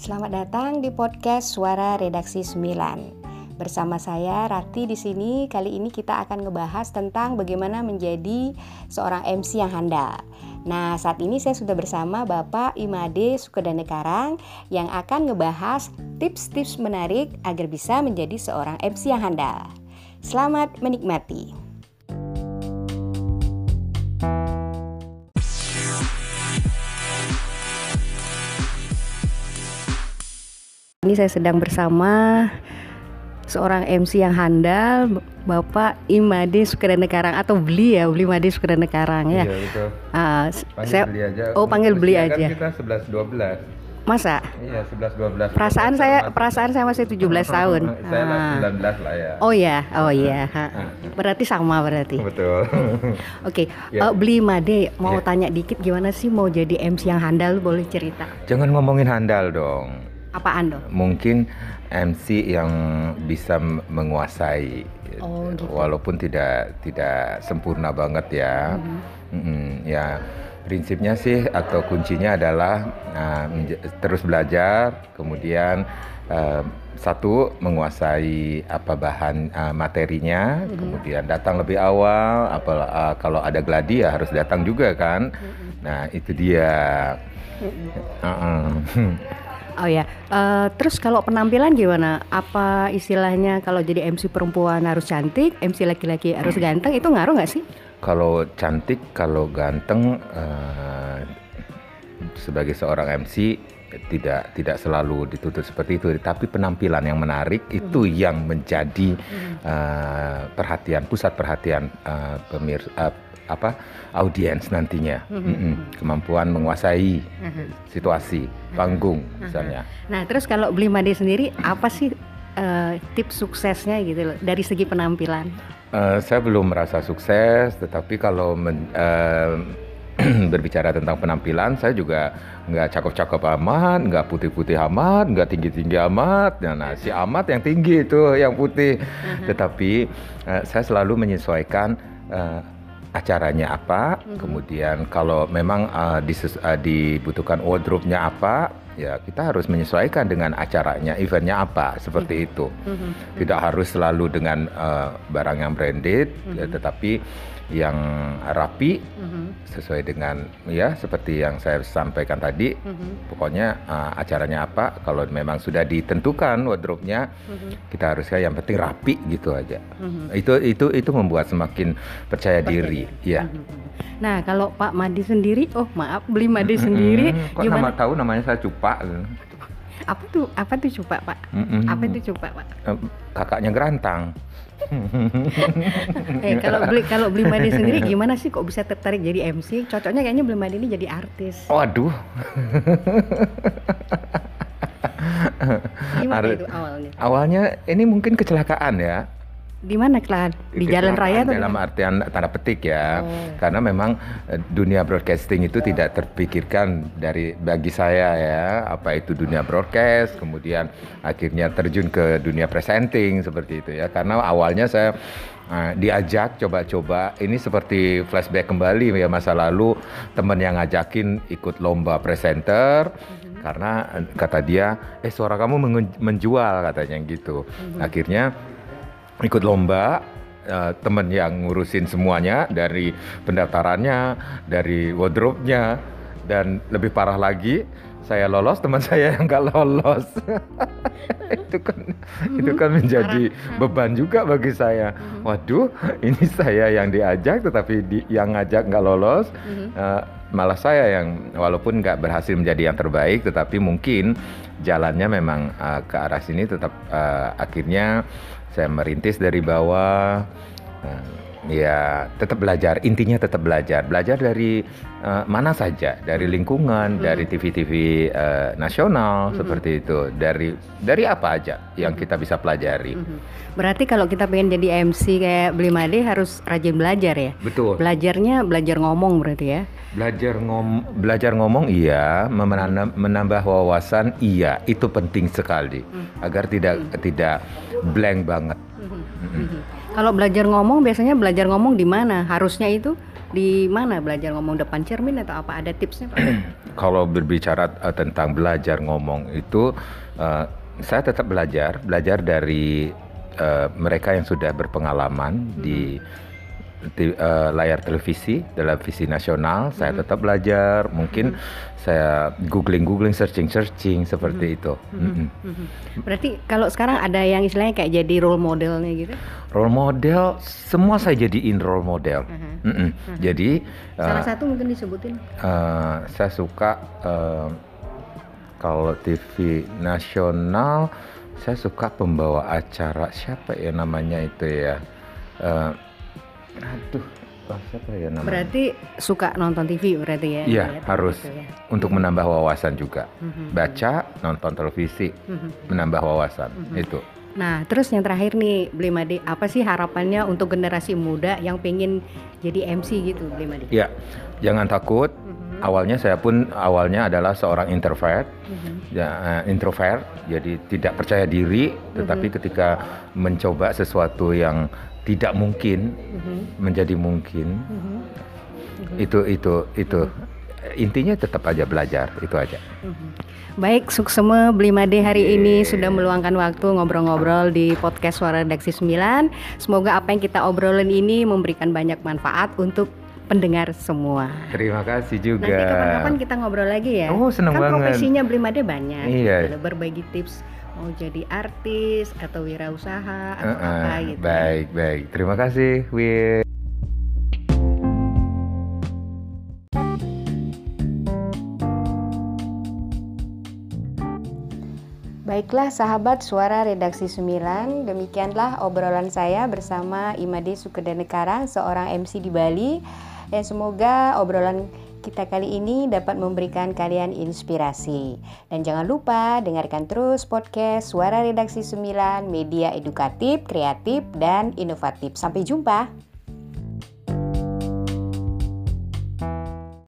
Selamat datang di podcast Suara Redaksi 9. Bersama saya Rati di sini. Kali ini kita akan ngebahas tentang bagaimana menjadi seorang MC yang handal. Nah, saat ini saya sudah bersama Bapak Imade Sukedane Karang yang akan ngebahas tips-tips menarik agar bisa menjadi seorang MC yang handal. Selamat menikmati. Ini saya sedang bersama seorang MC yang handal, Bapak Imade Sukadana Karang atau Beli ya, Beli Made Sukadana Karang ya. Iya betul. Ah, Panggil saya beli aja. Oh, panggil beli Usia kan aja. kita 11 12. Masa? Iya, 11 12. Perasaan saya perasaan saya masih 17 tahun. Saya Ah. 19 lah ya. Oh ya, oh iya. Ha. Berarti sama berarti. Betul. Oke, Ya. eh, Beli Made mau Ya. tanya dikit gimana sih mau jadi MC yang handal boleh cerita? Jangan ngomongin handal dong. Apaan dong? Mungkin MC yang bisa menguasai Oh, gitu. walaupun tidak tidak sempurna banget ya. Mm-hmm. Mm-mm, ya prinsipnya sih atau kuncinya adalah uh, terus belajar, kemudian uh, satu menguasai apa bahan uh, materinya, Mm-hmm. kemudian datang lebih awal. Apa uh, kalau ada gladi ya harus datang juga kan. Mm-hmm. Nah itu dia. Uh-uh. Oh ya, eh, terus kalau penampilan gimana? Apa istilahnya kalau jadi MC perempuan harus cantik, MC laki-laki harus ganteng itu ngaruh nggak sih? Kalau cantik, kalau ganteng, eh, sebagai seorang MC tidak tidak selalu dituntut seperti itu, tapi penampilan yang menarik itu yang menjadi eh, perhatian pusat perhatian eh, pemir eh, apa audiens nantinya, Mm-mm. kemampuan menguasai situasi panggung misalnya. Nah, terus kalau beli Made sendiri apa sih eh, tips suksesnya gitu loh dari segi penampilan? Eh, saya belum merasa sukses, tetapi kalau men- eh, berbicara tentang penampilan, saya juga nggak cakep-cakep amat, nggak putih-putih amat, nggak tinggi-tinggi amat. Nah, nah, si amat yang tinggi itu, yang putih. Tetapi eh, saya selalu menyesuaikan eh, acaranya apa, kemudian kalau memang eh, dises- eh, dibutuhkan wardrobe-nya apa, ya kita harus menyesuaikan dengan acaranya, eventnya apa, seperti itu. Tidak harus selalu dengan eh, barang yang branded, ya, tetapi yang rapi sesuai dengan ya seperti yang saya sampaikan tadi. Pokoknya eh, acaranya apa, kalau memang sudah ditentukan wardrobe-nya, kita harusnya yang penting rapi gitu aja. Itu itu itu membuat semakin percaya diri, ya. Nah, kalau Pak Madi sendiri, oh maaf, beli Madi sendiri Mm-mm. Kok gimana? nama tahu namanya saya Cupa? Apa tuh? Apa tuh coba, Pak? Mm-mm. Apa itu coba, Pak? Kakaknya Gerantang. Eh, kalau beli kalau beli Madi sendiri gimana sih kok bisa tertarik jadi MC? Cocoknya kayaknya beli Madi ini jadi artis. Waduh. Gimana Artis. itu awalnya? Awalnya ini mungkin kecelakaan ya. Di mana, Klan? Di jalan raya atau dalam artian tanda petik ya. Oh. Karena memang eh, dunia broadcasting itu tidak terpikirkan dari bagi saya ya, apa itu dunia broadcast, kemudian akhirnya terjun ke dunia presenting seperti itu ya. Karena awalnya saya eh, diajak coba-coba ini seperti flashback kembali ya masa lalu teman yang ngajakin ikut lomba presenter karena eh, kata dia eh suara kamu menjual katanya gitu akhirnya ikut lomba eh, temen yang ngurusin semuanya dari pendaftarannya dari wardrobe-nya dan lebih parah lagi saya lolos teman saya yang nggak lolos. Itu kan itu kan menjadi beban juga bagi saya. Waduh ini saya yang diajak tetapi di- yang ngajak nggak lolos Eh, malah saya yang walaupun nggak berhasil menjadi yang terbaik tetapi mungkin jalannya memang eh, ke arah sini tetap eh, akhirnya saya merintis dari bawah eh, ya tetap belajar. Intinya tetap belajar. Belajar dari eh, mana saja? Dari lingkungan dari TV-TV eh, nasional seperti itu. Dari dari apa aja yang kita bisa pelajari? Berarti kalau kita pengen jadi MC kayak beli Made harus rajin belajar ya? betul. Belajarnya belajar ngomong berarti ya? Belajar ngom belajar ngomong iya, menanam- menambah wawasan iya, itu penting sekali. Agar tidak tidak blank banget. Kalau belajar ngomong biasanya belajar ngomong di mana? Harusnya itu di mana belajar ngomong depan cermin atau apa? Ada tipsnya Pak? Kalau berbicara uh, tentang belajar ngomong itu, uh, saya tetap belajar, belajar dari uh, mereka yang sudah berpengalaman hmm. di di, uh, layar televisi, televisi nasional, hmm. saya tetap belajar. Mungkin hmm. saya googling googling, searching searching seperti hmm. itu. Hmm. Hmm. Hmm. Berarti kalau sekarang ada yang istilahnya kayak jadi role modelnya gitu? Role model, semua saya jadiin role model. Hmm. Hmm. Hmm. Jadi salah uh, satu mungkin disebutin. Uh, saya suka uh, kalau TV nasional, saya suka pembawa acara siapa ya namanya itu ya. Uh, Aduh, siapa ya namanya? Berarti suka nonton TV berarti ya? Iya, harus. ya. Untuk menambah wawasan juga. Mm-hmm. Baca, nonton televisi, mm-hmm. menambah wawasan. Mm-hmm. Itu. Nah, terus yang terakhir nih, Blimade, apa sih harapannya untuk generasi muda yang pengen jadi MC gitu, Blimade? Iya, jangan takut. Mm-hmm. Awalnya saya pun awalnya adalah seorang introvert, mm-hmm. ya, uh, introvert, jadi tidak percaya diri. Tetapi mm-hmm. ketika mencoba sesuatu yang tidak mungkin mm-hmm. menjadi mungkin mm-hmm. itu itu itu mm-hmm. intinya tetap aja belajar itu aja mm-hmm. Baik, Suksema Blimade hari yeah. ini sudah meluangkan waktu ngobrol-ngobrol di podcast Suara Redaksi 9. Semoga apa yang kita obrolin ini memberikan banyak manfaat untuk pendengar semua. Terima kasih juga. Nanti kapan-kapan kita ngobrol lagi ya. Oh, senang kan banget. Kan profesinya Blimade banyak. Iya. Gitu, berbagi tips mau jadi artis atau wirausaha atau uh, uh, apa gitu. Baik, baik. Terima kasih, Wir. Baiklah sahabat suara redaksi 9, demikianlah obrolan saya bersama Imade Sukedanekara, seorang MC di Bali. Dan semoga obrolan kita kali ini dapat memberikan kalian inspirasi. Dan jangan lupa dengarkan terus podcast Suara Redaksi 9, media edukatif, kreatif, dan inovatif. Sampai jumpa.